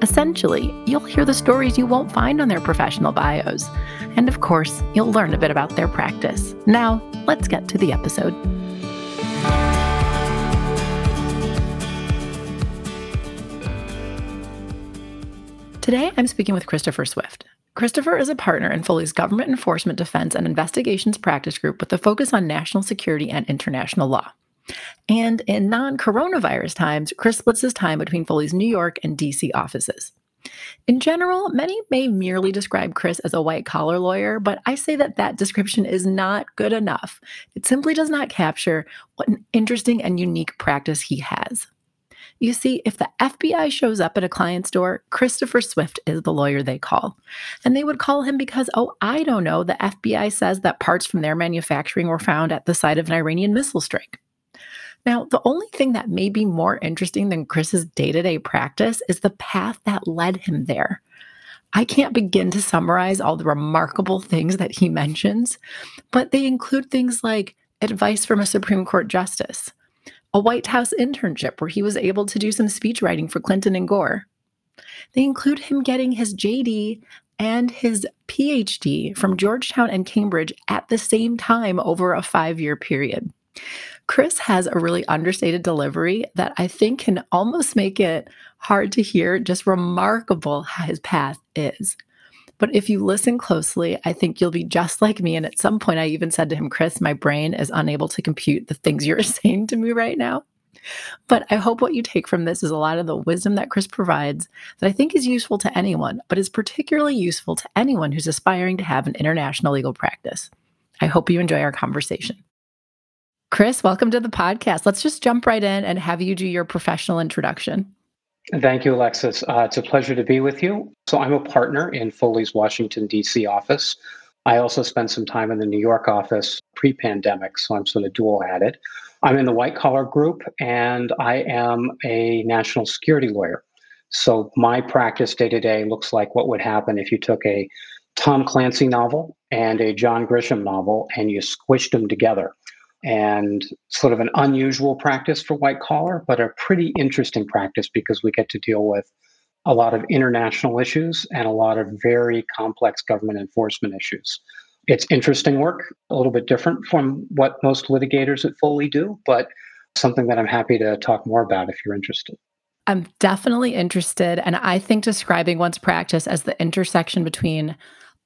Essentially, you'll hear the stories you won't find on their professional bios. And of course, you'll learn a bit about their practice. Now, let's get to the episode. Today, I'm speaking with Christopher Swift. Christopher is a partner in Foley's Government Enforcement Defense and Investigations Practice Group with a focus on national security and international law. And in non coronavirus times, Chris splits his time between Foley's New York and DC offices. In general, many may merely describe Chris as a white collar lawyer, but I say that that description is not good enough. It simply does not capture what an interesting and unique practice he has. You see, if the FBI shows up at a client's door, Christopher Swift is the lawyer they call. And they would call him because, oh, I don't know, the FBI says that parts from their manufacturing were found at the site of an Iranian missile strike. Now, the only thing that may be more interesting than Chris's day to day practice is the path that led him there. I can't begin to summarize all the remarkable things that he mentions, but they include things like advice from a Supreme Court justice, a White House internship where he was able to do some speech writing for Clinton and Gore. They include him getting his JD and his PhD from Georgetown and Cambridge at the same time over a five year period. Chris has a really understated delivery that I think can almost make it hard to hear just remarkable how his path is. But if you listen closely, I think you'll be just like me. And at some point, I even said to him, Chris, my brain is unable to compute the things you're saying to me right now. But I hope what you take from this is a lot of the wisdom that Chris provides that I think is useful to anyone, but is particularly useful to anyone who's aspiring to have an international legal practice. I hope you enjoy our conversation. Chris, welcome to the podcast. Let's just jump right in and have you do your professional introduction. Thank you, Alexis. Uh, it's a pleasure to be with you. So, I'm a partner in Foley's Washington, D.C. office. I also spent some time in the New York office pre pandemic, so I'm sort of dual added. I'm in the white collar group and I am a national security lawyer. So, my practice day to day looks like what would happen if you took a Tom Clancy novel and a John Grisham novel and you squished them together and sort of an unusual practice for white collar, but a pretty interesting practice because we get to deal with a lot of international issues and a lot of very complex government enforcement issues. It's interesting work, a little bit different from what most litigators at Foley do, but something that I'm happy to talk more about if you're interested. I'm definitely interested. And I think describing one's practice as the intersection between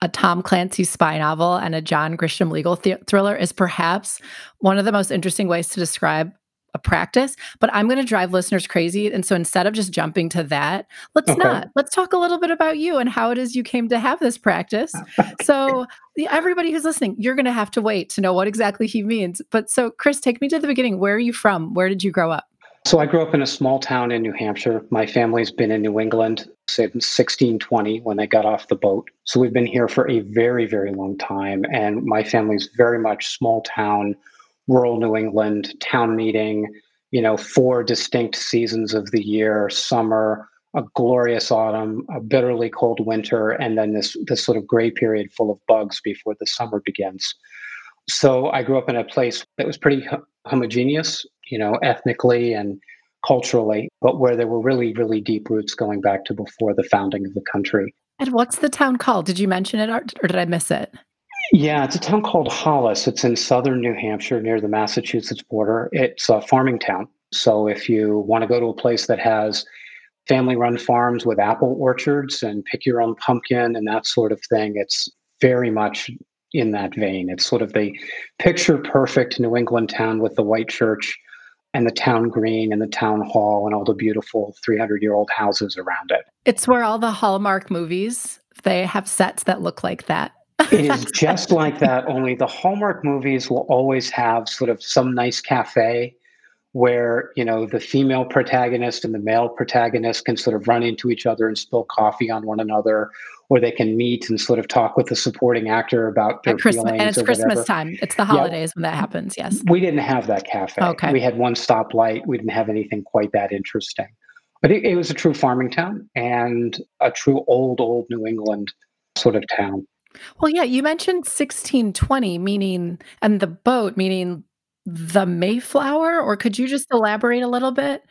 a Tom Clancy spy novel and a John Grisham legal th- thriller is perhaps one of the most interesting ways to describe a practice, but I'm going to drive listeners crazy. And so instead of just jumping to that, let's okay. not. Let's talk a little bit about you and how it is you came to have this practice. so, everybody who's listening, you're going to have to wait to know what exactly he means. But so, Chris, take me to the beginning. Where are you from? Where did you grow up? So I grew up in a small town in New Hampshire. My family's been in New England since 1620 when they got off the boat. So we've been here for a very, very long time. And my family's very much small town, rural New England, town meeting, you know, four distinct seasons of the year summer, a glorious autumn, a bitterly cold winter, and then this, this sort of gray period full of bugs before the summer begins. So I grew up in a place that was pretty homogeneous, you know, ethnically and culturally, but where there were really, really deep roots going back to before the founding of the country. And what's the town called? Did you mention it or, did I miss it? Yeah, it's a town called Hollis. It's in southern New Hampshire near the Massachusetts border. It's a farming town. So if you want to go to a place that has family run farms with apple orchards and pick your own pumpkin and that sort of thing, it's very much in that vein. It's sort of the picture perfect New England town with the white church and the town green and the town hall and all the beautiful 300 year old houses around it. It's where all the Hallmark movies they have sets that look like that. it is just like that only the Hallmark movies will always have sort of some nice cafe where you know the female protagonist and the male protagonist can sort of run into each other and spill coffee on one another where they can meet and sort of talk with the supporting actor about their Christmas, and feelings it's or Christmas whatever. time. It's the Yeah, holidays when that happens. Yes. we didn't have that cafe. Okay. We had one stoplight. We didn't have anything quite that interesting. But it, it was a true farming town and a true old, old New England sort of town. Well, yeah, you mentioned 1620, meaning, and the boat, meaning the Mayflower, or could you just elaborate a little bit?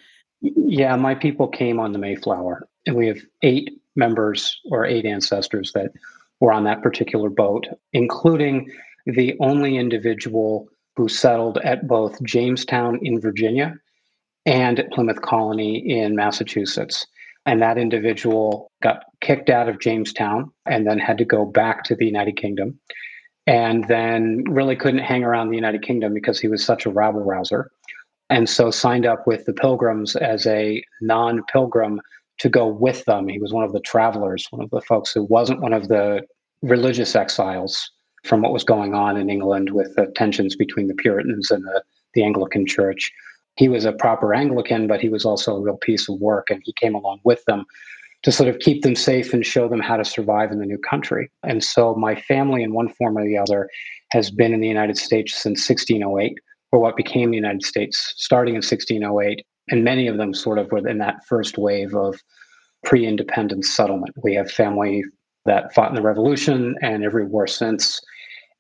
Yeah, my people came on the Mayflower, and we have eight members or eight ancestors that were on that particular boat, including the only individual who settled at both Jamestown in Virginia and at Plymouth Colony in Massachusetts. And that individual got kicked out of Jamestown and then had to go back to the United Kingdom. And then really couldn't hang around the United Kingdom because he was such a rabble rouser. And so signed up with the Pilgrims as a non pilgrim to go with them. He was one of the travelers, one of the folks who wasn't one of the religious exiles from what was going on in England with the tensions between the Puritans and the, the Anglican Church. He was a proper Anglican, but he was also a real piece of work, and he came along with them to sort of keep them safe and show them how to survive in the new country. And so my family, in one form or the other, has been in the United States since 1608, or what became the United States, starting in 1608. And many of them sort of were in that first wave of pre independence settlement. We have family that fought in the Revolution and every war since.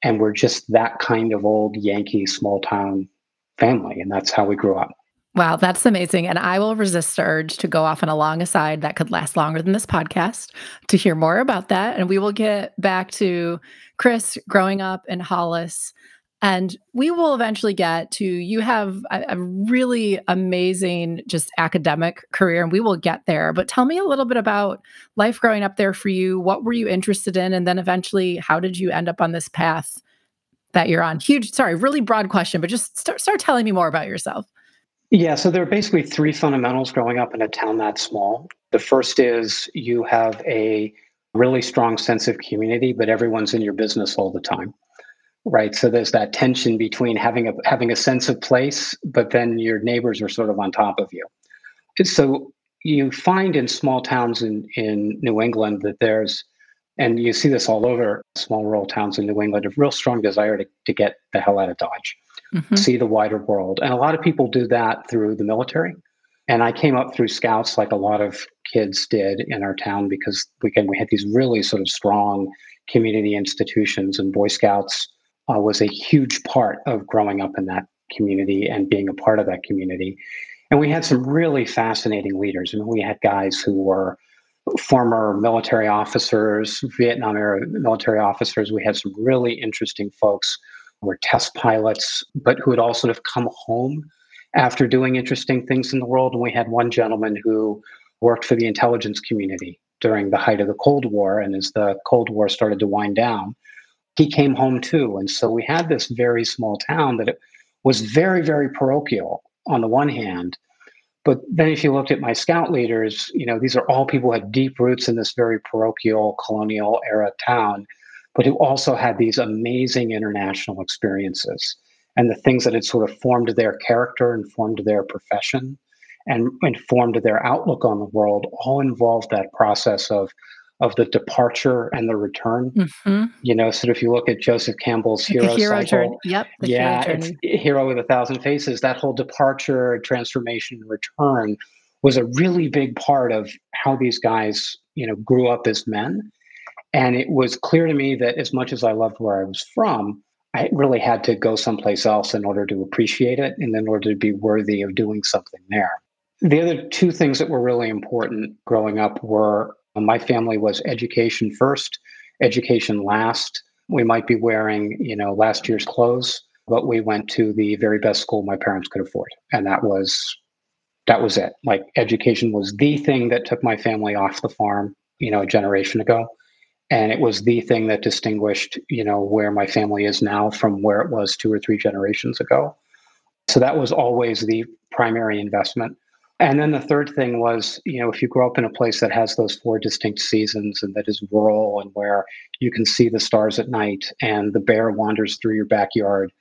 And we're just that kind of old Yankee small town family. And that's how we grew up. Wow, that's amazing. And I will resist the urge to go off on a long aside that could last longer than this podcast to hear more about that. And we will get back to Chris growing up in Hollis. And we will eventually get to you have a, a really amazing just academic career, and we will get there. But tell me a little bit about life growing up there for you. What were you interested in? And then eventually, how did you end up on this path that you're on? Huge, sorry, really broad question, but just start, start telling me more about yourself. Yeah, so there are basically three fundamentals growing up in a town that small. The first is you have a really strong sense of community, but everyone's in your business all the time. Right. So there's that tension between having a having a sense of place, but then your neighbors are sort of on top of you. So you find in small towns in, in New England that there's and you see this all over small rural towns in New England, a real strong desire to, to get the hell out of Dodge Mhm. see the wider world. And a lot of people do that through the military. And I came up through scouts like a lot of kids did in our town because again we had these really sort of strong community institutions and Boy Scouts uh, was a huge part of growing up in that community and being a part of that community. And we had some really fascinating leaders. I mean, we had guys who were former military officers, Vietnam era military officers. We had some really interesting folks who were test pilots, but who had all sort of come home after doing interesting things in the world. And we had one gentleman who worked for the intelligence community during the height of the Cold War. And as the Cold War started to wind down, he came home too. And so we had this very small town that it was very, very parochial on the one hand. But then if you looked at my scout leaders, you know, these are all people who had deep roots in this very parochial colonial era town but who also had these amazing international experiences and the things that had sort of formed their character and formed their profession and informed their outlook on the world all involved that process of of the departure and the return Mhm. you know sort of if you look at joseph campbell's Like a hero, hero cycle journey. Yep, the yeah hero journey. hero with a thousand faces that whole departure transformation return was a really big part of how these guys you know grew up as men and it was clear to me that as much as I loved where I was from, I really had to go someplace else in order to appreciate it and in order to be worthy of doing something there. The other two things that were really important growing up were my family was education first, education last. We might be wearing, you know, last year's clothes, but we went to the very best school my parents could afford. And that was that was it. Like education was the thing that took my family off the farm, you know, a generation ago and it was the thing that distinguished you know where my family is now from where it was two or three generations ago so that was always the primary investment and then the third thing was you know if you grow up in a place that has those four distinct seasons and that is rural and where you can see the stars at night and the bear wanders through your backyard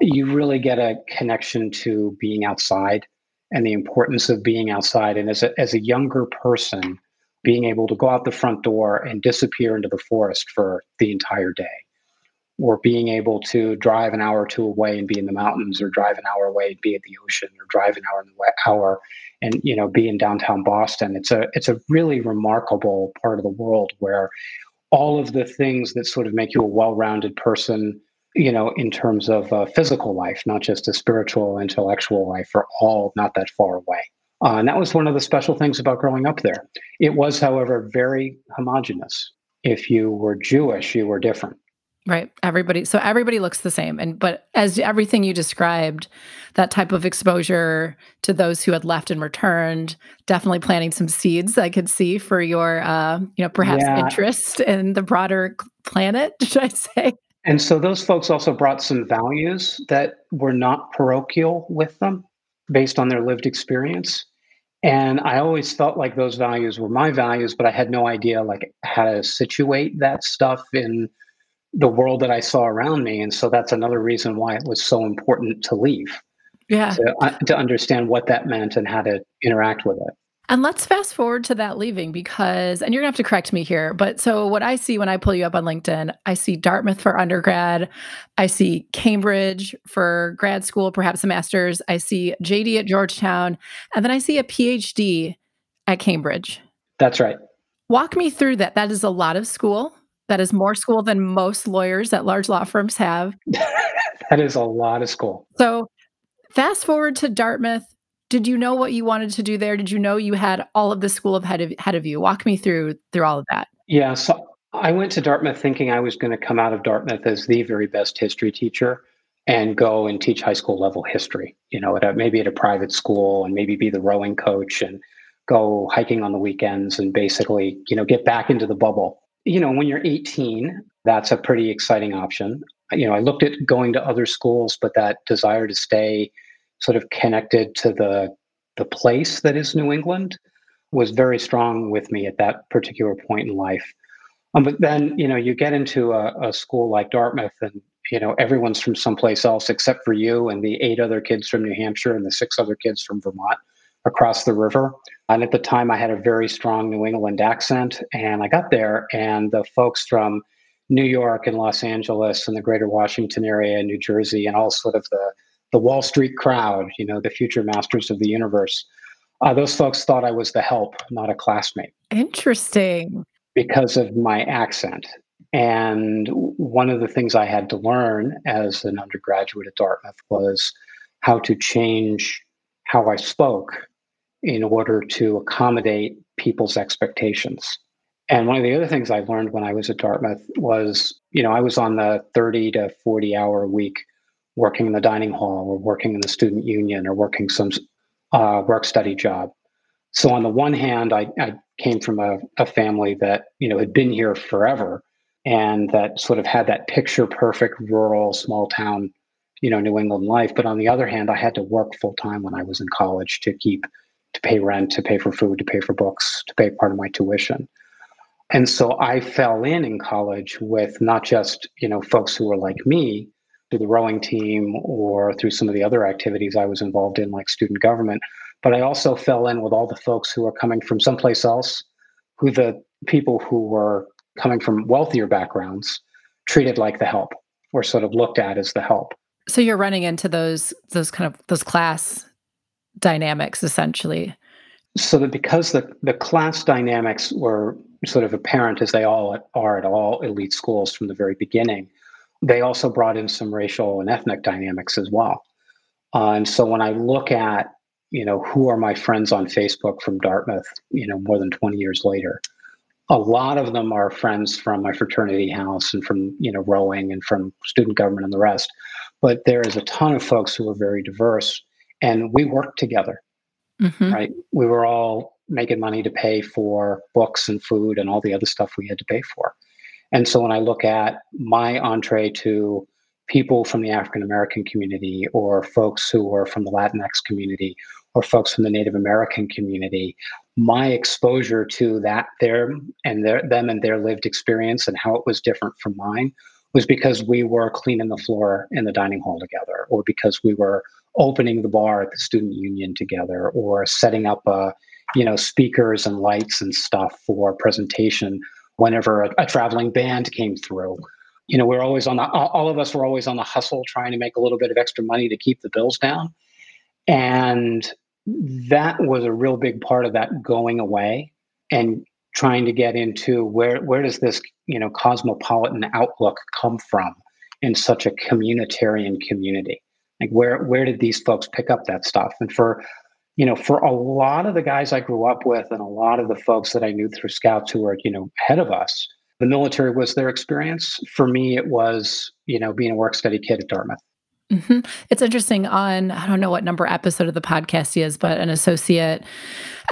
you really get a connection to being outside and the importance of being outside. And as a, as a younger person being able to go out the front door and disappear into the forest for the entire day or being able to drive an hour or two away and be in the mountains or drive an hour away and be at the ocean or drive an hour in the hour and you know be in downtown boston it's a it's a really remarkable part of the world where all of the things that sort of make you a well-rounded person you know in terms of uh, physical life not just a spiritual intellectual life are all not that far away uh, and that was one of the special things about growing up there. It was, however, very homogenous. If you were Jewish, you were different. Right. Everybody. So everybody looks the same. And, but as everything you described, that type of exposure to those who had left and returned, definitely planting some seeds I could see for your, uh, you know, perhaps yeah. interest in the broader planet, should I say? And so those folks also brought some values that were not parochial with them based on their lived experience and i always felt like those values were my values but i had no idea like how to situate that stuff in the world that i saw around me and so that's another reason why it was so important to leave yeah to, uh, to understand what that meant and how to interact with it and let's fast forward to that leaving because, and you're gonna have to correct me here, but so what I see when I pull you up on LinkedIn, I see Dartmouth for undergrad, I see Cambridge for grad school, perhaps a master's, I see JD at Georgetown, and then I see a PhD at Cambridge. That's right. Walk me through that. That is a lot of school. That is more school than most lawyers at large law firms have. that is a lot of school. So fast forward to Dartmouth did you know what you wanted to do there? Did you know you had all of the school ahead of, ahead of you? Walk me through through all of that. Yeah, so I went to Dartmouth thinking I was going to come out of Dartmouth as the very best history teacher and go and teach high school level history. You know, at a, maybe at a private school and maybe be the rowing coach and go hiking on the weekends and basically, you know, get back into the bubble. You know, when you're 18, that's a pretty exciting option. You know, I looked at going to other schools, but that desire to stay sort of connected to the the place that is New England was very strong with me at that particular point in life. Um, but then you know you get into a, a school like Dartmouth, and you know everyone's from someplace else except for you and the eight other kids from New Hampshire and the six other kids from Vermont across the river. And at the time, I had a very strong New England accent, and I got there, and the folks from New York and Los Angeles and the greater Washington area and New Jersey and all sort of the the Wall Street crowd, you know, the future masters of the universe. Uh, those folks thought I was the help, not a classmate. Interesting. Because of my accent. And one of the things I had to learn as an undergraduate at Dartmouth was how to change how I spoke in order to accommodate people's expectations. And one of the other things I learned when I was at Dartmouth was, you know, I was on the 30 to 40 hour week working in the dining hall or working in the student union or working some uh, work study job. So on the one hand, I, I came from a, a, family that you know had been here forever and that sort of had that picture perfect rural small town you know New England life. But on the other hand, I had to work full time when I was in college to keep to pay rent, to pay for food, to pay for books, to pay part of my tuition. And so I fell in in college with not just you know folks who were like me, through the rowing team or through some of the other activities I was involved in, like student government. But I also fell in with all the folks who were coming from someplace else, who the people who were coming from wealthier backgrounds treated like the help or sort of looked at as the help. So you're running into those those kind of those class dynamics essentially. So that because the, the class dynamics were sort of apparent as they all are at all elite schools from the very beginning, they also brought in some racial and ethnic dynamics as well. Uh, and so when I look at, you know, who are my friends on Facebook from Dartmouth, you know, more than 20 years later, a lot of them are friends from my fraternity house and from, you know, rowing and from student government and the rest. But there is a ton of folks who are very diverse and we worked together, mm-hmm. right? We were all making money to pay for books and food and all the other stuff we had to pay for. And so when I look at my entree to people from the African American community or folks who are from the Latinx community or folks from the Native American community, my exposure to that their and their them and their lived experience and how it was different from mine was because we were cleaning the floor in the dining hall together or because we were opening the bar at the student union together or setting up a you know, speakers and lights and stuff for presentation whenever a, a traveling band came through. You know, we're always on the, all of us were always on the hustle trying to make a little bit of extra money to keep the bills down. And that was a real big part of that going away and trying to get into where where does this you know cosmopolitan outlook come from in such a communitarian community like where where did these folks pick up that stuff? And for you know for a lot of the guys i grew up with and a lot of the folks that i knew through scouts who were you know ahead of us the military was their experience. For me it was you know being a work study kid at dartmouth. Mm-hmm. It's interesting on, I don't know what number episode of the podcast he is, but an associate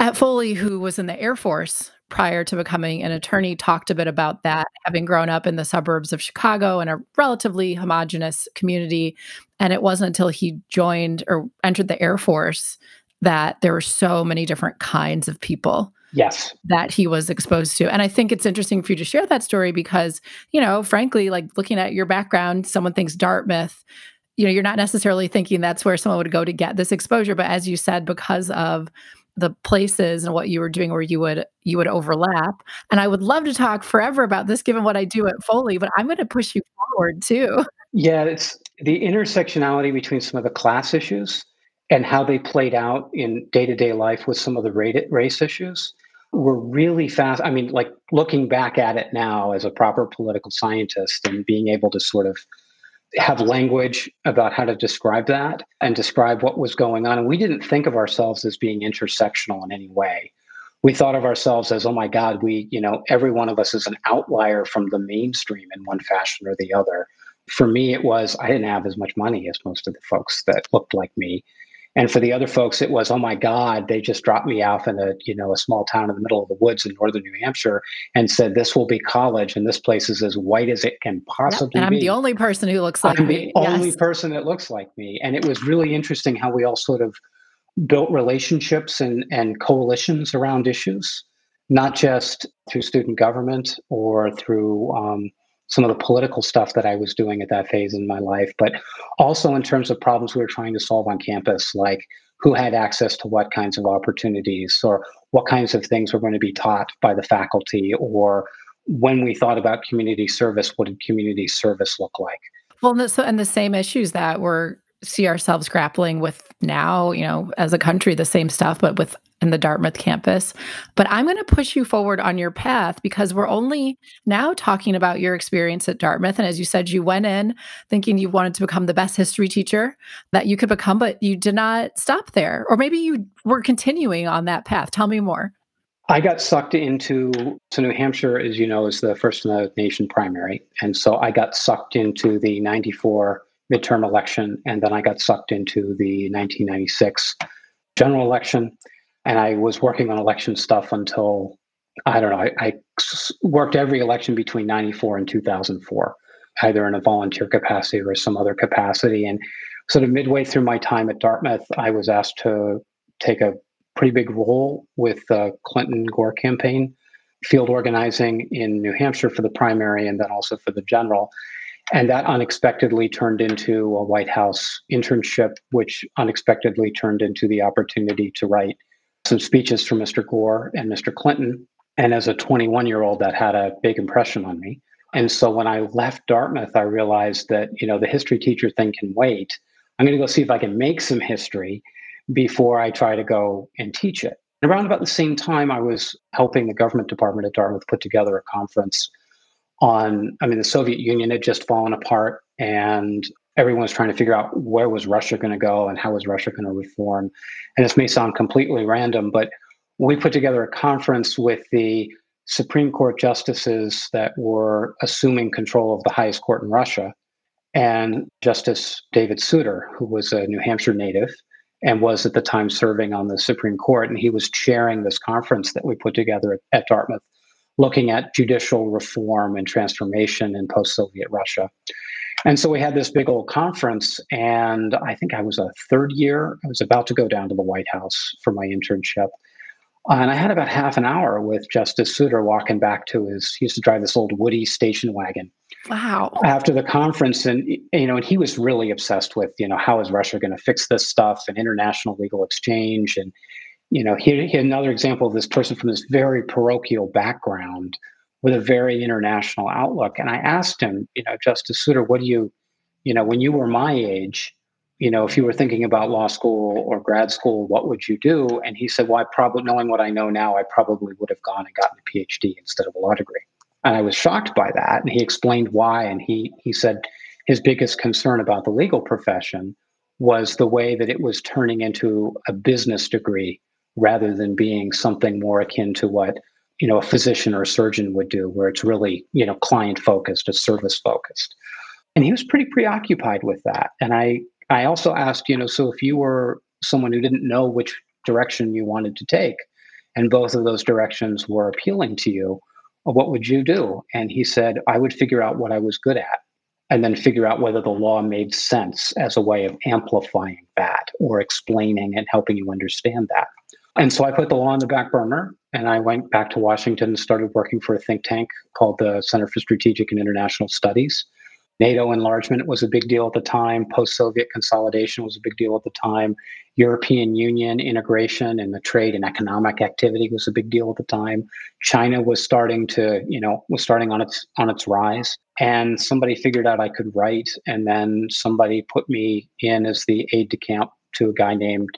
at Foley who was in the Air Force prior to becoming an attorney talked a bit about that, having grown up in the suburbs of Chicago in a relatively homogenous community. And it wasn't until he joined or entered the Air Force that there were so many different kinds of people yes. that he was exposed to. And i think it's interesting for you to share that story because you know frankly like looking at your background someone thinks dartmouth you know you're not necessarily thinking that's where someone would go to get this exposure. But as you said because of the places and what you were doing where you would you would overlap and i would love to talk forever about this given what i do at foley but i'm going to push you forward too. Yeah it's the intersectionality between some of the class issues and how they played out in day-to-day life with some of the race issues were really fast i mean like looking back at it now as a proper political scientist and being able to sort of have language about how to describe that and describe what was going on. And we didn't think of ourselves as being intersectional in any way. We thought of ourselves as, oh my God, we, you know, every one of us is an outlier from the mainstream in one fashion or the other. For me, it was I didn't have as much money as most of the folks that looked like me. And for the other folks, it was, oh my God, they just dropped me off in a, you know, a small town in the middle of the woods in northern New Hampshire and said, this will be college and this place is as white as it can possibly yep, and I'm be. the only person who looks like I'm me. the only person that looks like me. And it was really interesting how we all sort of built relationships and, and coalitions around issues, not just through student government or through um, some of the political stuff that I was doing at that phase in my life, but also in terms of problems we were trying to solve on campus, like who had access to what kinds of opportunities or what kinds of things were going to be taught by the faculty or when we thought about community service, what did community service look like? Well, and the, and the same issues that we're see ourselves grappling with now, you know, as a country, the same stuff, but with in the Dartmouth campus. But I'm going to push you forward on your path because we're only now talking about your experience at Dartmouth. And as you said, you went in thinking you wanted to become the best history teacher that you could become, but you did not stop there. Or maybe you were continuing on that path. Tell me more. I got sucked into so New Hampshire, as you know, is the first in the nation primary. And so I got sucked into the 94 midterm election, and then I got sucked into the 1996 general election. And I was working on election stuff until I don't know. I, I worked every election between 94 and 2004, either in a volunteer capacity or some other capacity. And sort of midway through my time at Dartmouth, I was asked to take a pretty big role with the Clinton Gore campaign, field organizing in New Hampshire for the primary and then also for the general. And that unexpectedly turned into a White House internship, which unexpectedly turned into the opportunity to write some speeches from Mr. Gore and Mr. Clinton. And as a 21 year old, that had a big impression on me. And so when I left Dartmouth, I realized that, you know, the history teacher thing can wait. I'm going to go see if I can make some history before I try to go and teach it. And around about the same time, I was helping the government department at Dartmouth put together a conference on i mean the soviet union had just fallen apart and everyone was trying to figure out where was russia going to go and how was russia going to reform and this may sound completely random but we put together a conference with the supreme court justices that were assuming control of the highest court in russia and justice david souter who was a new hampshire native and was at the time serving on the supreme court and he was chairing this conference that we put together at, dartmouth looking at judicial reform and transformation in post Soviet Russia. And so we had this big old conference, and I think I was a third year. I was about to go down to the White House for my internship. And I had about half an hour with Justice Souter walking back to his, he used to drive this old Woody station wagon. Wow. After the conference. And, you know, and he was really obsessed with, you know, how is Russia going to fix this stuff and international legal exchange. And you know, he, he had another example of this person from this very parochial background with a very international outlook. And I asked him, you know, Justice Souter, what do you, you know, when you were my age, you know, if you were thinking about law school or grad school, what would you do? And he said, well, I probably, knowing what I know now, I probably would have gone and gotten a PhD instead of a law degree. And I was shocked by that. And he explained why. And he he said his biggest concern about the legal profession was the way that it was turning into a business degree rather than being something more akin to what you know a physician or a surgeon would do where it's really you know client focused a service focused and he was pretty preoccupied with that. And i i also asked you know so if you were someone who didn't know which direction you wanted to take and both of those directions were appealing to you what would you do? And he said i would figure out what i was good at and then figure out whether the law made sense as a way of amplifying that or explaining and helping you understand that and so I put the law on the back burner and I went back to Washington and started working for a think tank called the Center for Strategic and International Studies. NATO enlargement was a big deal at the time. Post Soviet consolidation was a big deal at the time. European Union integration and the trade and economic activity was a big deal at the time. China was starting to, you know, was starting on its on its rise. And somebody figured out I could write, and then somebody put me in as the aide de camp to a guy named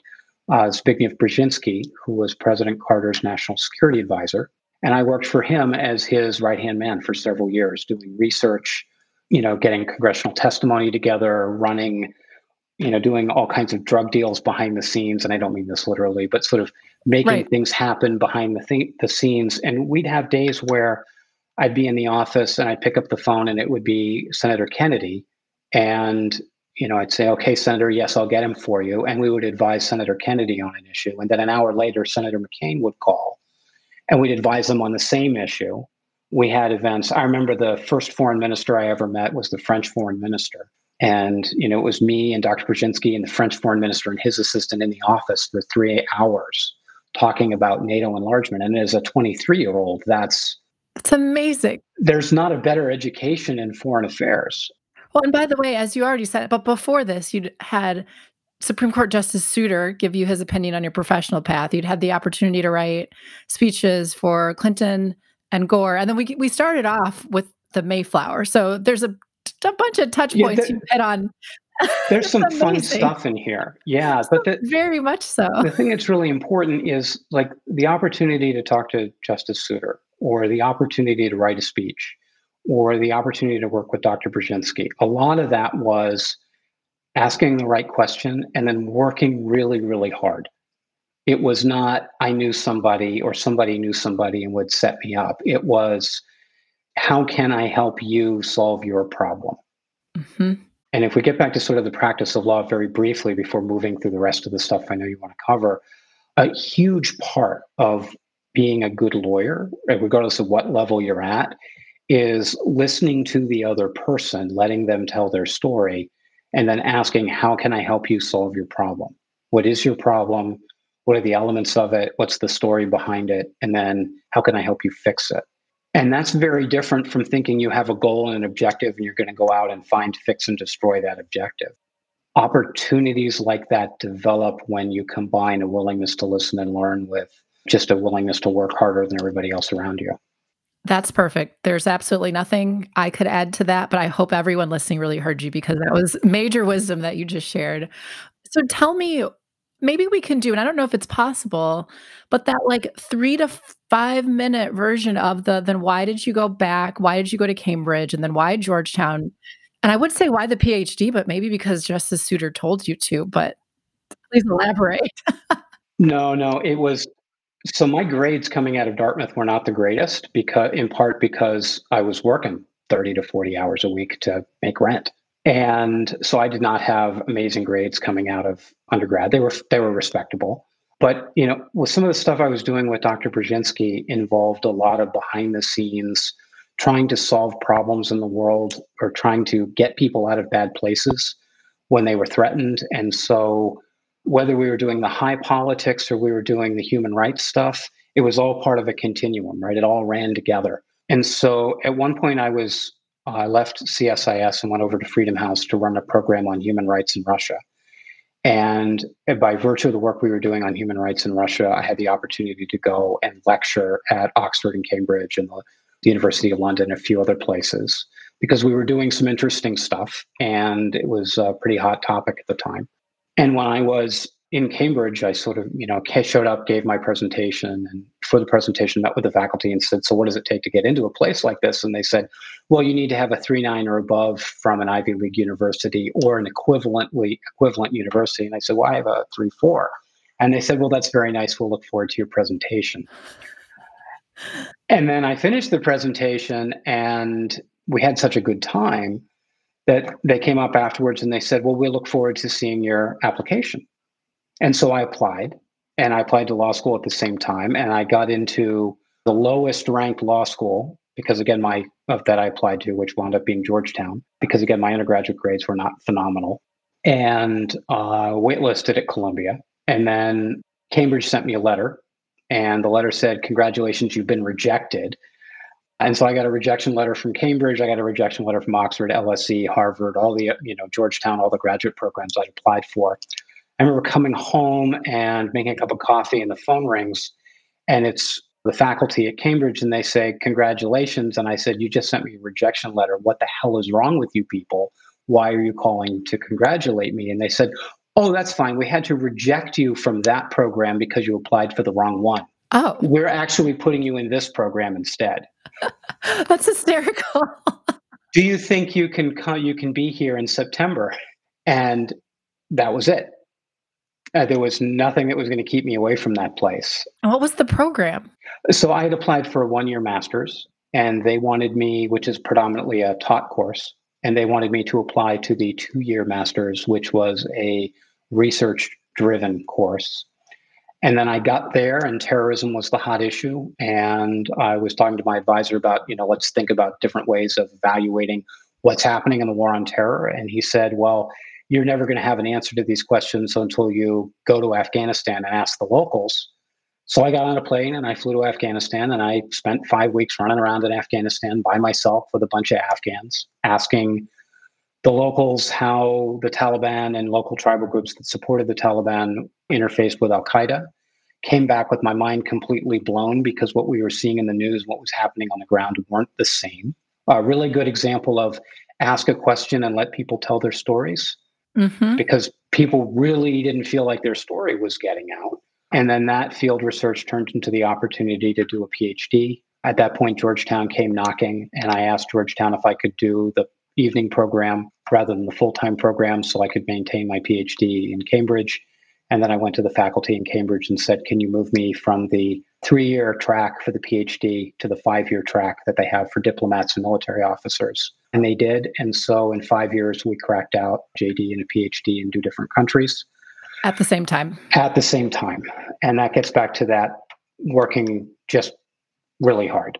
uh, Zbigniew Brzezinski, who was President Carter's national security advisor. And I worked for him as his right hand man for several years, doing research, you know, getting congressional testimony together, running, you know, doing all kinds of drug deals behind the scenes. And I don't mean this literally, but sort of making right. things happen behind the, th- the scenes. And we'd have days where I'd be in the office and I'd pick up the phone and it would be Senator Kennedy. And you know, I'd say, okay, Senator, yes, I'll get him for you. And we would advise Senator Kennedy on an issue. And then an hour later, Senator McCain would call and we'd advise them on the same issue. We had events. I remember the first foreign minister I ever met was the French foreign minister. And, you know, it was me and Dr. Brzezinski and the French foreign minister and his assistant in the office for three hours talking about NATO enlargement. And as a 23 year old, that's that's amazing. There's not a better education in foreign affairs. Well, and by the way, as you already said, but before this, you'd had Supreme Court Justice Souter give you his opinion on your professional path. You'd had the opportunity to write speeches for Clinton and Gore, and then we we started off with the Mayflower. So there's a, a bunch of touch points yeah, you hit on. There's some fun stuff in here, yeah. But the, very much so. The thing that's really important is like the opportunity to talk to Justice Souter or the opportunity to write a speech or the opportunity to work with Dr. Brzezinski. A lot of that was asking the right question and then working really, really hard. It was not, I knew somebody or somebody knew somebody and would set me up. It was, how can I help you solve your problem? Mm-hmm. And if we get back to sort of the practice of law very briefly before moving through the rest of the stuff I know you want to cover, a huge part of being a good lawyer, regardless of what level you're at, is listening to the other person, letting them tell their story, and then asking, How can I help you solve your problem? What is your problem? What are the elements of it? What's the story behind it? And then how can I help you fix it? And that's very different from thinking you have a goal and an objective and you're going to go out and find, fix, and destroy that objective. Opportunities like that develop when you combine a willingness to listen and learn with just a willingness to work harder than everybody else around you. That's perfect. There's absolutely nothing I could add to that, but I hope everyone listening really heard you because that was major wisdom that you just shared. So tell me, maybe we can do, and I don't know if it's possible, but that like three to five minute version of the then why did you go back? Why did you go to Cambridge? And then why Georgetown? And I would say why the PhD, but maybe because Justice Souter told you to, but please elaborate. no, no, it was so my grades coming out of Dartmouth were not the greatest because in part because I was working 30 to 40 hours a week to make rent. And so I did not have amazing grades coming out of undergrad. They were they were respectable. But you know, with some of the stuff I was doing with Dr. Brzezinski involved a lot of behind the scenes trying to solve problems in the world or trying to get people out of bad places when they were threatened. And so whether we were doing the high politics or we were doing the human rights stuff, it was all part of a continuum, right? It all ran together. And so at one point, I was I uh, left CSIS and went over to Freedom House to run a program on human rights in Russia. And by virtue of the work we were doing on human rights in Russia, I had the opportunity to go and lecture at Oxford and Cambridge and the, the University of London and a few other places because we were doing some interesting stuff and it was a pretty hot topic at the time. And when I was in Cambridge, I sort of, you know, showed up, gave my presentation, and for the presentation, met with the faculty and said, "So, what does it take to get into a place like this?" And they said, "Well, you need to have a three nine or above from an Ivy League university or an equivalently equivalent university." And I said, "Well, I have a three four. And they said, "Well, that's very nice. We'll look forward to your presentation." and then I finished the presentation, and we had such a good time that they came up afterwards and they said, "Well, we look forward to seeing your application." And so I applied and I applied to law school at the same time. And I got into the lowest ranked law school because again, my of that I applied to, which wound up being Georgetown, because again, my undergraduate grades were not phenomenal. And uh, waitlisted at Columbia. And then Cambridge sent me a letter. And the letter said, Congratulations, you've been rejected. And so I got a rejection letter from Cambridge. I got a rejection letter from Oxford, LSE, Harvard, all the, you know, Georgetown, all the graduate programs I'd applied for. I remember coming home and making a cup of coffee, and the phone rings, and it's the faculty at Cambridge, and they say, Congratulations. And I said, You just sent me a rejection letter. What the hell is wrong with you people? Why are you calling to congratulate me? And they said, Oh, that's fine. We had to reject you from that program because you applied for the wrong one. Oh. We're actually putting you in this program instead. that's hysterical. Do you think you can you can be here in September? And that was it. Uh, there was nothing that was going to keep me away from that place. What was the program? So I had applied for a one year master's, and they wanted me, which is predominantly a taught course, and they wanted me to apply to the two year master's, which was a research driven course. And then I got there, and terrorism was the hot issue. And I was talking to my advisor about, you know, let's think about different ways of evaluating what's happening in the war on terror. And he said, well, you're never going to have an answer to these questions until you go to Afghanistan and ask the locals. So I got on a plane and I flew to Afghanistan and I spent five weeks running around in Afghanistan by myself with a bunch of Afghans, asking the locals how the Taliban and local tribal groups that supported the Taliban interfaced with Al Qaeda. Came back with my mind completely blown because what we were seeing in the news, what was happening on the ground, weren't the same. A really good example of ask a question and let people tell their stories mm-hmm. because people really didn't feel like their story was getting out. And then that field research turned into the opportunity to do a PhD. At that point, Georgetown came knocking, and I asked Georgetown if I could do the evening program rather than the full time program so I could maintain my PhD in Cambridge. And then I went to the faculty in Cambridge and said, Can you move me from the three year track for the PhD to the five year track that they have for diplomats and military officers? And they did. And so in five years, we cracked out JD and a PhD in two different countries. At the same time. At the same time. And that gets back to that working just really hard.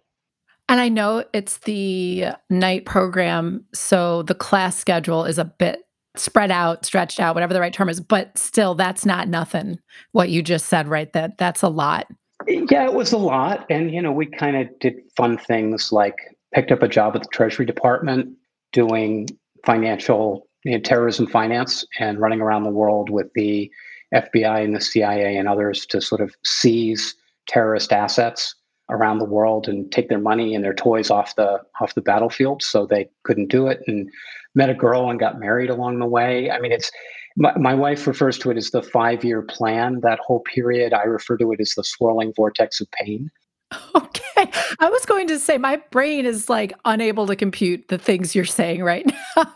And I know it's the night program. So the class schedule is a bit spread out, stretched out, whatever the right term is, but still that's not nothing. What you just said, right? That that's a lot. Yeah, it was a lot. And you know, we kind of did fun things like picked up a job at the Treasury Department doing financial you know, terrorism finance and running around the world with the FBI and the CIA and others to sort of seize terrorist assets around the world and take their money and their toys off the off the battlefield so they couldn't do it and met a girl and got married along the way i mean it's my, my wife refers to it as the five year plan that whole period i refer to it as the swirling vortex of pain Okay. I was going to say my brain is like unable to compute the things you're saying right now.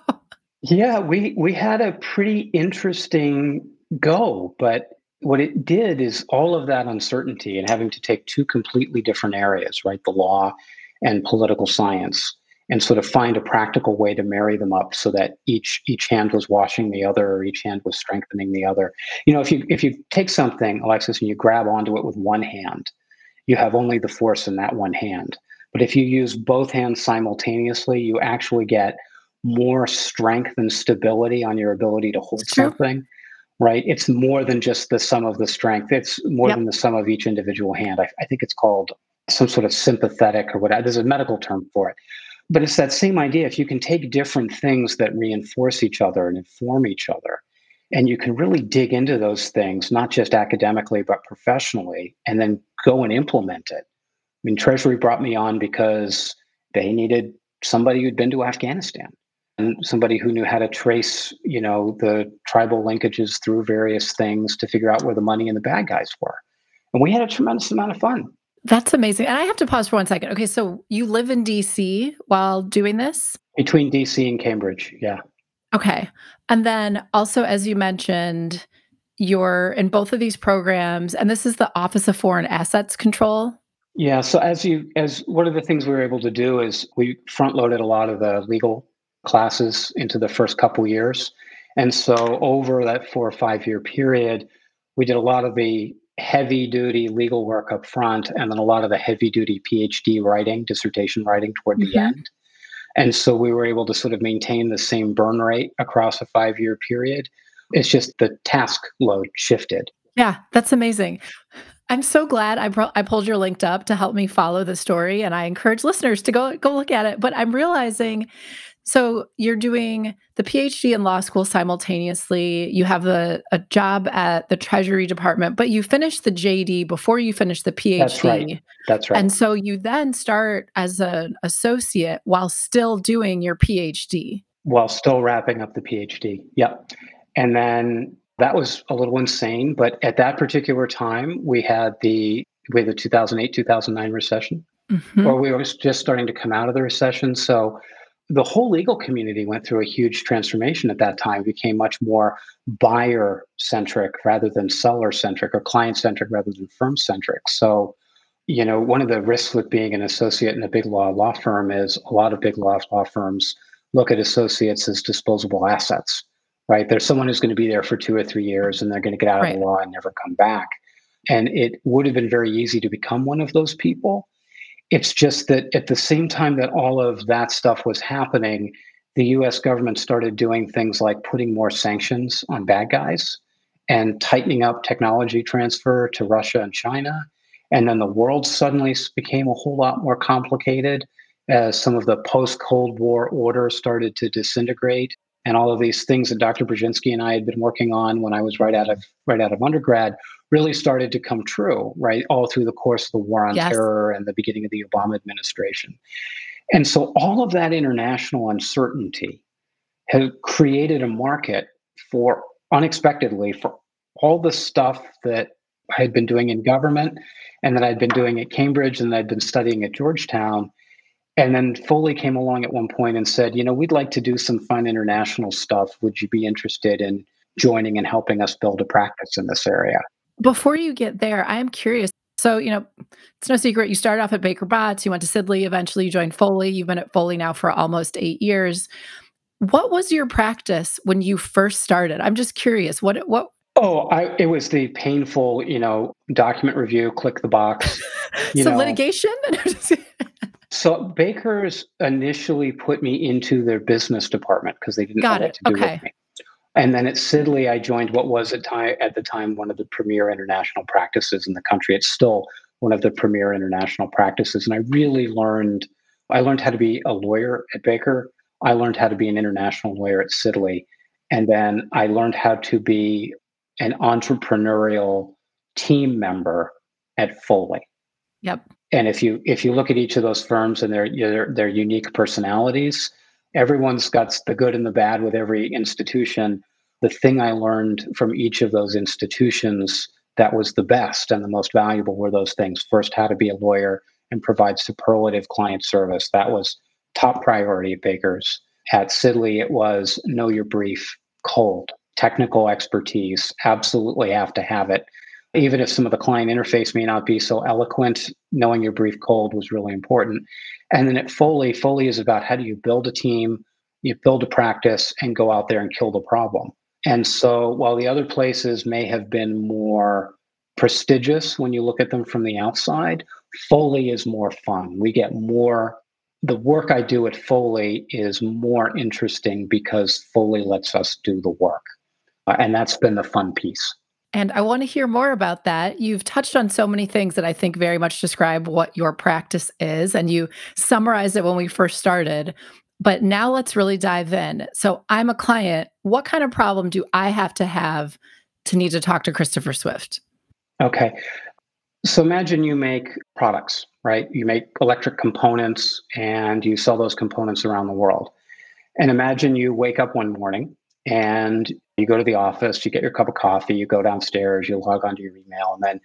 Yeah, we we had a pretty interesting go, but what it did is all of that uncertainty and having to take two completely different areas, right? The law and political science and sort of find a practical way to marry them up so that each each hand was washing the other or each hand was strengthening the other. You know, if you if you take something, Alexis, and you grab onto it with one hand, you have only the force in that one hand. But if you use both hands simultaneously, you actually get more strength and stability on your ability to hold something. Right? It's more than just the sum of the strength. It's more yep. than the sum of each individual hand. I, I think it's called some sort of sympathetic or whatever. There's a medical term for it. But it's that same idea. If you can take different things that reinforce each other and inform each other, And you can really dig into those things, not just academically, but professionally, and then go and implement it. I mean, Treasury brought me on because they needed somebody who'd been to Afghanistan and somebody who knew how to trace, you know, the tribal linkages through various things to figure out where the money and the bad guys were. And we had a tremendous amount of fun. That's amazing. And I have to pause for one second. Okay, so you live in DC while doing this? Between DC and Cambridge, yeah. Okay. And then also, as you mentioned, you're in both of these programs, and this is the Office of Foreign Assets Control. Yeah. So as you as one of the things we were able to do is we front loaded a lot of the legal classes into the first couple years. And so over that four or five year period, we did a lot of the heavy duty legal work up front and then a lot of the heavy duty PhD writing, dissertation writing toward mm-hmm. the end. And so we were able to sort of maintain the same burn rate across a five year period. It's just the task load shifted. Yeah, that's amazing. I'm so glad I, I pulled your linked up to help me follow the story, and I encourage listeners to go go look at it. But I'm realizing so you're doing the PhD in law school simultaneously. You have a, a job at the Treasury Department, but you finish the JD before you finish the PhD. That's right. That's right. And so you then start as an associate while still doing your PhD. While still wrapping up the PhD. Yep. And then that was a little insane, but at that particular time, we had the we had the 2008 2009 recession, mm-hmm. or we were just starting to come out of the recession. So the whole legal community went through a huge transformation at that time, became much more buyer centric rather than seller centric or client centric rather than firm centric. So, you know, one of the risks with being an associate in a big law law firm is a lot of big law law firms look at associates as disposable assets, right? There's someone who's going to be there for two or three years and they're going to get out right. of the law and never come back. And it would have been very easy to become one of those people it's just that at the same time that all of that stuff was happening, the US government started doing things like putting more sanctions on bad guys and tightening up technology transfer to Russia and China. And then the world suddenly became a whole lot more complicated as some of the post Cold War order started to disintegrate. And all of these things that Dr. Brzezinski and I had been working on when I was right out of right out of undergrad really started to come true, right? All through the course of the war on yes. terror and the beginning of the Obama administration. And so all of that international uncertainty has created a market for unexpectedly for all the stuff that I had been doing in government and that I'd been doing at Cambridge and that I'd been studying at Georgetown. And then Foley came along at one point and said, you know, we'd like to do some fun international stuff. Would you be interested in joining and helping us build a practice in this area? Before you get there, I am curious. So, you know, it's no secret you started off at Baker Botts, you went to Sidley, eventually you joined Foley. You've been at Foley now for almost eight years. What was your practice when you first started? I'm just curious. What what Oh, I, it was the painful, you know, document review, click the box. You so know. litigation? so Baker's initially put me into their business department because they didn't Got know it. what to do okay. with me. And then at Sidley, I joined what was at, time, at the time one of the premier international practices in the country. It's still one of the premier international practices. And I really learned, I learned how to be a lawyer at Baker. I learned how to be an international lawyer at Sidley. And then I learned how to be an entrepreneurial team member at Foley. Yep. And if you if you look at each of those firms and their their, their unique personalities, everyone's got the good and the bad with every institution. The thing I learned from each of those institutions that was the best and the most valuable were those things. First, how to be a lawyer and provide superlative client service. That was top priority at Baker's. At Sidley, it was know your brief cold. Technical expertise, absolutely have to have it. Even if some of the client interface may not be so eloquent, knowing your brief cold was really important. And then at Foley, Foley is about how do you build a team, you build a practice, and go out there and kill the problem. And so while the other places may have been more prestigious when you look at them from the outside, Foley is more fun. We get more, the work I do at Foley is more interesting because Foley lets us do the work. Uh, and that's been the fun piece. And I want to hear more about that. You've touched on so many things that I think very much describe what your practice is, and you summarized it when we first started. But now let's really dive in. So I'm a client. What kind of problem do I have to have to need to talk to Christopher Swift? Okay. So imagine you make products, right? You make electric components and you sell those components around the world. And imagine you wake up one morning and you go to the office, you get your cup of coffee, you go downstairs, you log onto your email, and then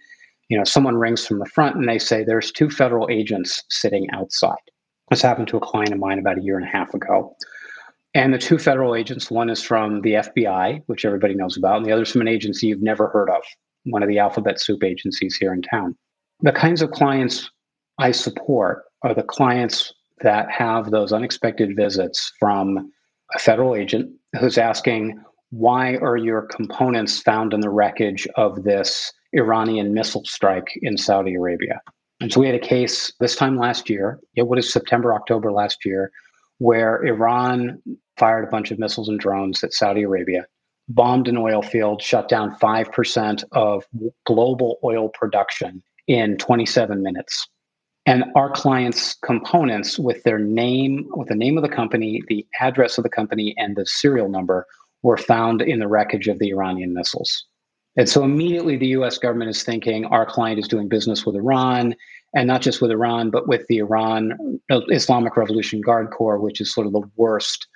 you know someone rings from the front and they say there's two federal agents sitting outside. This happened to a client of mine about a year and a half ago. And the two federal agents, one is from the FBI, which everybody knows about, and the other is from an agency you've never heard of, one of the alphabet soup agencies here in town. The kinds of clients I support are the clients that have those unexpected visits from a federal agent who's asking, why are your components found in the wreckage of this Iranian missile strike in Saudi Arabia? And so we had a case this time last year, it was September, October last year, where Iran fired a bunch of missiles and drones at Saudi Arabia, bombed an oil field, shut down 5% of global oil production in 27 minutes and our clients' components with their name, with the name of the company, the address of the company, and the serial number were found in the wreckage of the Iranian missiles. And so immediately the US government is thinking our client is doing business with Iran, and not just with Iran, but with the Iran uh, Islamic Revolution Guard Corps, which is sort of the worst.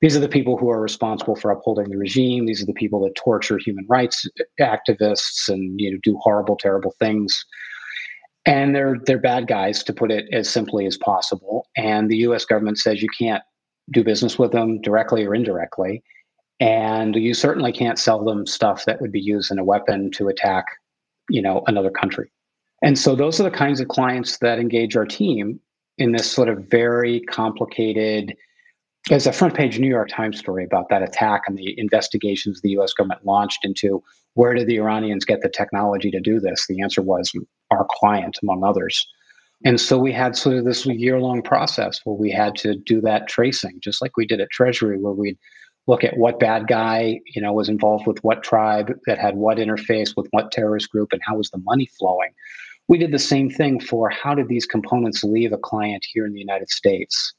These are the people who are responsible for upholding the regime. These are the people that torture human rights activists and you know do horrible, terrible things and they're they're bad guys to put it as simply as possible. And the US government says you can't do business with them directly or indirectly. And you certainly can't sell them stuff that would be used in a weapon to attack you know another country. And so those are the kinds of clients that engage our team in this sort of very complicated there's a front page New York Times story about that attack and the investigations the US government launched into where did the Iranians get the technology to do this? The answer was our client, among others. And so we had sort of this year long process where we had to do that tracing, just like we did at Treasury, where we'd look at what bad guy you know was involved with what tribe that had what interface with what terrorist group and how was the money flowing. We did the same thing for how did these components leave a client here in the united states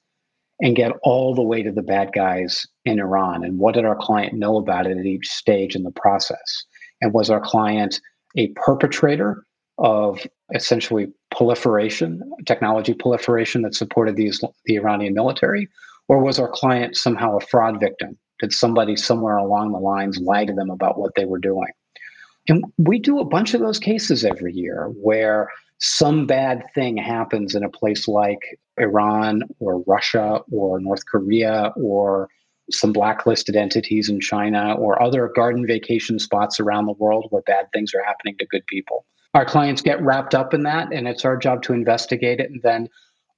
and get all the way to the bad guys in iran? And what did our client know about it at each stage in the process? And was our client a perpetrator of essentially proliferation, technology proliferation that supported these, the Iranian military? Or was our client somehow a fraud victim? Did somebody somewhere along the lines lie to them about what they were doing? And we do a bunch of those cases every year where some bad thing happens in a place like Iran or Russia or North Korea or some blacklisted entities in China or other garden vacation spots around the world where bad things are happening to good people. Our clients get wrapped up in that, and it's our job to investigate it and then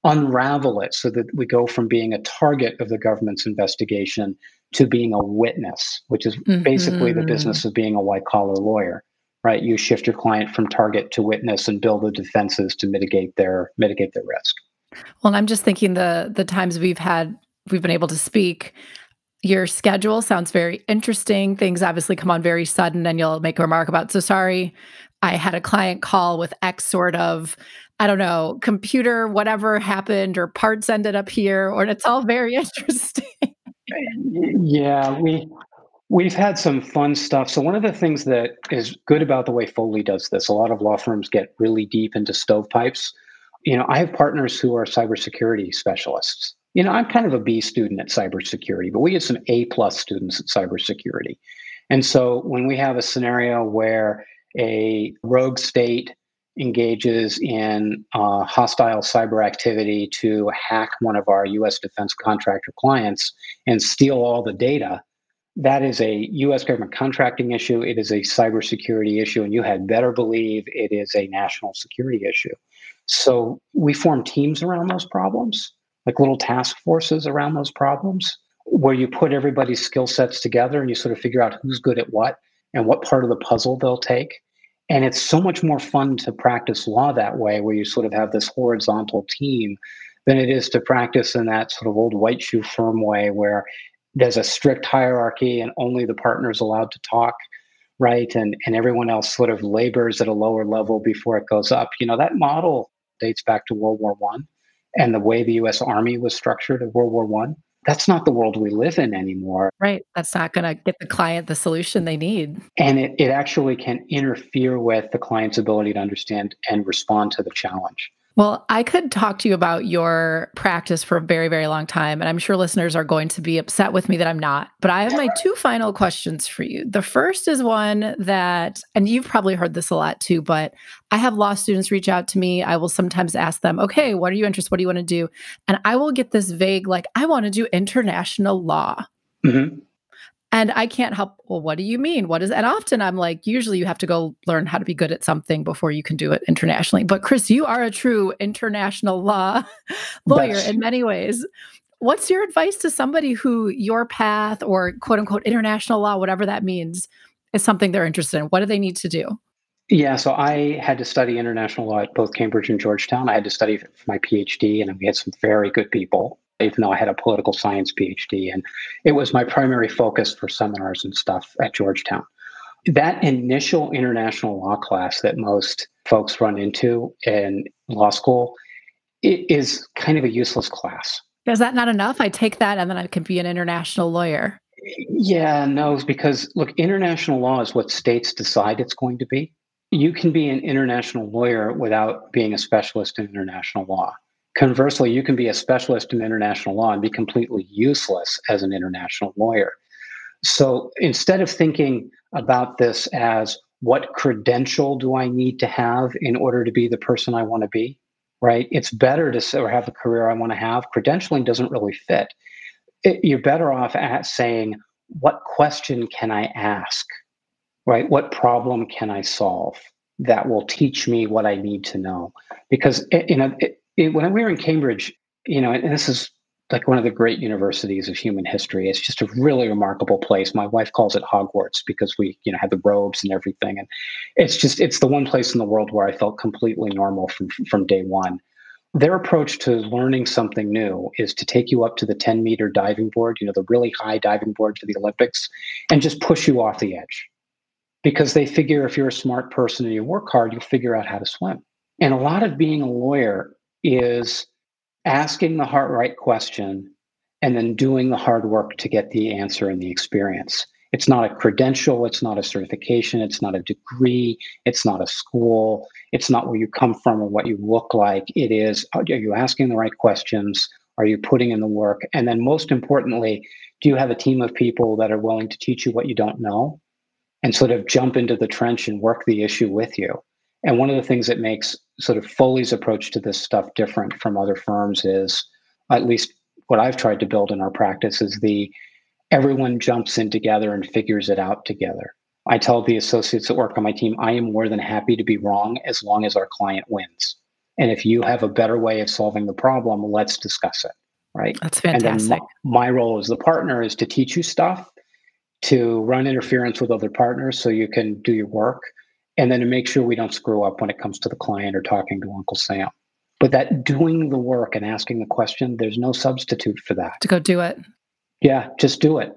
unravel it so that we go from being a target of the government's investigation to being a witness, which is mm-hmm. basically the business of being a white collar lawyer. Right, you shift your client from target to witness and build the defenses to mitigate their mitigate their risk. Well, I'm just thinking the the times we've had we've been able to speak your schedule sounds very interesting. Things obviously come on very sudden, and you'll make a remark about, so sorry, I had a client call with X sort of, I don't know, computer, whatever happened, or parts ended up here, or it's all very interesting. yeah, we we've had some fun stuff. So one of the things that is good about the way Foley does this, a lot of law firms get really deep into stovepipes. You know, I have partners who are cybersecurity specialists you know, I'm kind of a B student at cybersecurity, but we have some A plus students at cybersecurity. And so when we have a scenario where a rogue state engages in uh, hostile cyber activity to hack one of our US defense contractor clients and steal all the data, that is a US government contracting issue. It is a cybersecurity issue, and you had better believe it is a national security issue. So we form teams around those problems like little task forces around those problems where you put everybody's skill sets together and you sort of figure out who's good at what and what part of the puzzle they'll take. And it's so much more fun to practice law that way, where you sort of have this horizontal team, than it is to practice in that sort of old white shoe firm way where there's a strict hierarchy and only the partner's allowed to talk, right? And and everyone else sort of labors at a lower level before it goes up. You know, that model dates back to World War One and the way the U.S. Army was structured in World War One. That's not the world we live in anymore. Right. That's not going to get the client the solution they need. And it, it actually can interfere with the client's ability to understand and respond to the challenge. Well, I could talk to you about your practice for a very, very long time. And I'm sure listeners are going to be upset with me that I'm not. But I have my two final questions for you. The first is one that, and you've probably heard this a lot too, but I have law students reach out to me. I will sometimes ask them, okay, what are you interested? What do you want to do? And I will get this vague, like, I want to do international law. Mm-hmm. And I can't help, well, what do you mean? What is, and often I'm like, usually you have to go learn how to be good at something before you can do it internationally. But Chris, you are a true international law lawyer in many ways. What's your advice to somebody who your path or quote unquote international law, whatever that means, is something they're interested in? What do they need to do? Yeah, so I had to study international law at both Cambridge and Georgetown. I had to study for my PhD, and we had some very good people even though I had a political science PhD. And it was my primary focus for seminars and stuff at Georgetown. That initial international law class that most folks run into in law school is kind of a useless class. Is that not enough? I take that and then I can be an international lawyer. Yeah, no, because look, international law is what states decide it's going to be. You can be an international lawyer without being a specialist in international law. Conversely, you can be a specialist in international law and be completely useless as an international lawyer. So instead of thinking about this as what credential do I need to have in order to be the person I want to be, right? It's better to or have the career I want to have. Credentialing doesn't really fit. It, you're better off at saying, what question can I ask, right? What problem can I solve that will teach me what I need to know? Because you know, it, when we were in Cambridge, you know, and this is like one of the great universities of human history. It's just a really remarkable place. My wife calls it Hogwarts because we, you know, had the robes and everything. And it's just it's the one place in the world where I felt completely normal from from day one. Their approach to learning something new is to take you up to the 10 meter diving board, you know, the really high diving board for the Olympics, and just push you off the edge. Because they figure if you're a smart person and you work hard, you'll figure out how to swim. And a lot of being a lawyer is asking the hard right question and then doing the hard work to get the answer and the experience. It's not a credential, it's not a certification, it's not a degree, it's not a school, it's not where you come from or what you look like. It is are you asking the right questions? Are you putting in the work? And then, most importantly, do you have a team of people that are willing to teach you what you don't know and sort of jump into the trench and work the issue with you? And one of the things that makes sort of Foley's approach to this stuff different from other firms is, at least what I've tried to build in our practice, is the everyone jumps in together and figures it out together. I tell the associates that work on my team, I am more than happy to be wrong as long as our client wins. And if you have a better way of solving the problem, let's discuss it. Right. That's fantastic. And then my, my role as the partner is to teach you stuff, to run interference with other partners so you can do your work and then to make sure we don't screw up when it comes to the client or talking to Uncle Sam. But that doing the work and asking the question, there's no substitute for that. To go do it. Yeah, just do it.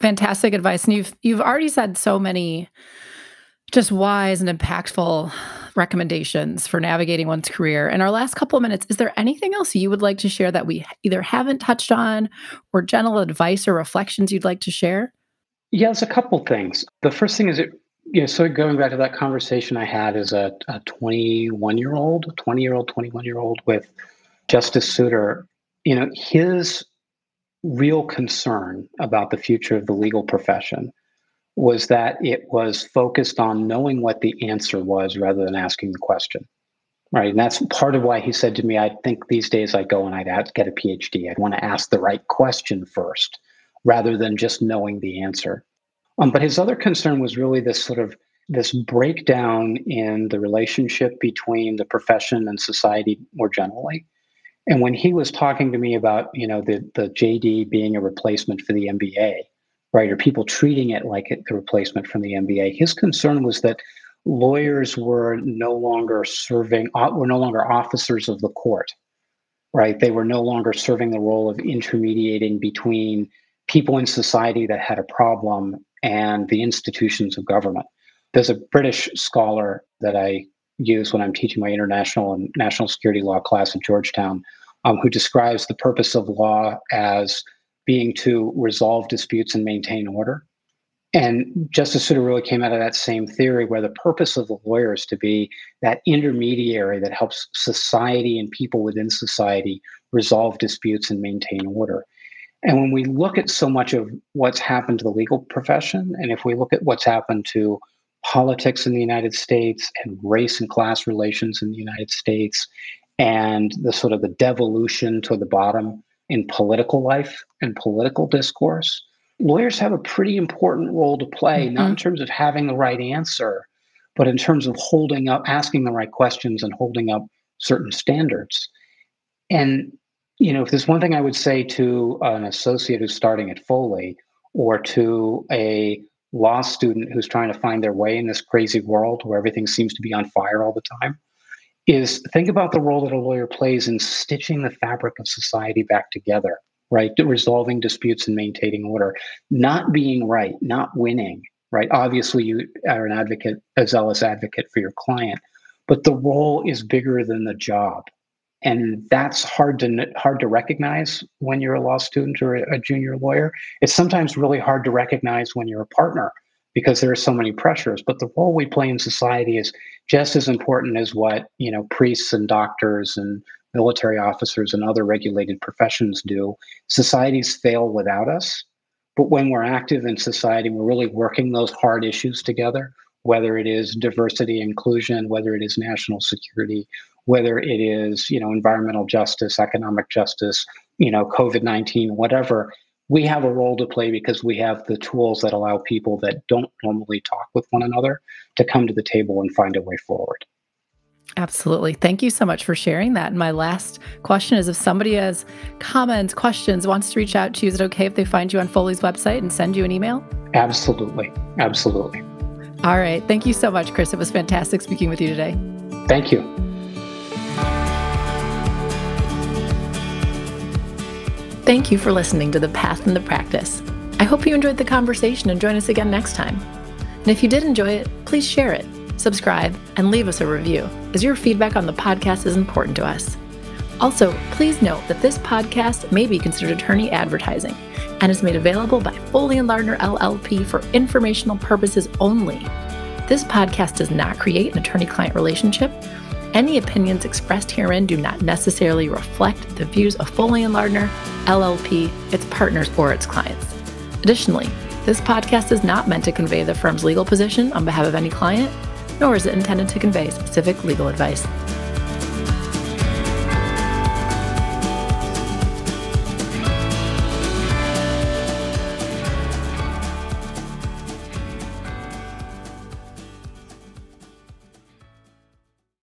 Fantastic advice. And you've you've already said so many just wise and impactful recommendations for navigating one's career. In our last couple of minutes, is there anything else you would like to share that we either haven't touched on or general advice or reflections you'd like to share? Yeah, there's a couple things. The first thing is it yeah, so going back to that conversation I had as a 21 year old, 20 year old, 21 year old with Justice Souter, you know, his real concern about the future of the legal profession was that it was focused on knowing what the answer was rather than asking the question. Right. And that's part of why he said to me, I think these days I'd go and I'd get a PhD. I'd want to ask the right question first rather than just knowing the answer. Um, but his other concern was really this sort of this breakdown in the relationship between the profession and society more generally. And when he was talking to me about, you know, the the JD being a replacement for the MBA, right, or people treating it like the replacement from the MBA, his concern was that lawyers were no longer serving, uh, were no longer officers of the court, right? They were no longer serving the role of intermediating between people in society that had a problem and the institutions of government. There's a British scholar that I use when I'm teaching my international and national security law class at Georgetown, um, who describes the purpose of law as being to resolve disputes and maintain order. And Justice Souter really came out of that same theory where the purpose of the lawyer is to be that intermediary that helps society and people within society resolve disputes and maintain order. And when we look at so much of what's happened to the legal profession, and if we look at what's happened to politics in the United States and race and class relations in the United States and the sort of the devolution to the bottom in political life and political discourse, lawyers have a pretty important role to play, mm-hmm. not in terms of having the right answer, but in terms of holding up, asking the right questions and holding up certain standards. And, you know, if there's one thing I would say to an associate who's starting at Foley or to a law student who's trying to find their way in this crazy world where everything seems to be on fire all the time is think about the role that a lawyer plays in stitching the fabric of society back together right? Resolving disputes and maintaining order. Not being right not winning right? Obviously you are an advocate a zealous advocate for your client but the role is bigger than the job and that's hard to hard to recognize when you're a law student or a junior lawyer. It's sometimes really hard to recognize when you're a partner because there are so many pressures. But the role we play in society is just as important as what you know priests and doctors and military officers and other regulated professions do. Societies fail without us. But when we're active in society we're really working those hard issues together whether it is diversity inclusion whether it is national security whether it is you know environmental justice, economic justice, you know COVID nineteen, whatever. We have a role to play because we have the tools that allow people that don't normally talk with one another to come to the table and find a way forward. Absolutely. Thank you so much for sharing that. And my last question is if somebody has comments, questions, wants to reach out to you, is it okay if they find you on Foley's website and send you an email? Absolutely. Absolutely. All right. Thank you so much, Chris. It was fantastic speaking with you today. Thank you. Thank you for listening to The Path and the Practice. I hope you enjoyed the conversation and join us again next time. And if you did enjoy it, please share it, subscribe, and leave us a review, as your feedback on the podcast is important to us. Also, please note that this podcast may be considered attorney advertising and is made available by Foley and Lardner LLP for informational purposes only. This podcast does not create an attorney client relationship any opinions expressed herein do not necessarily reflect the views of Foley and Lardner, LLP, its partners, or its clients. Additionally, this podcast is not meant to convey the firm's legal position on behalf of any client, nor is it intended to convey specific legal advice.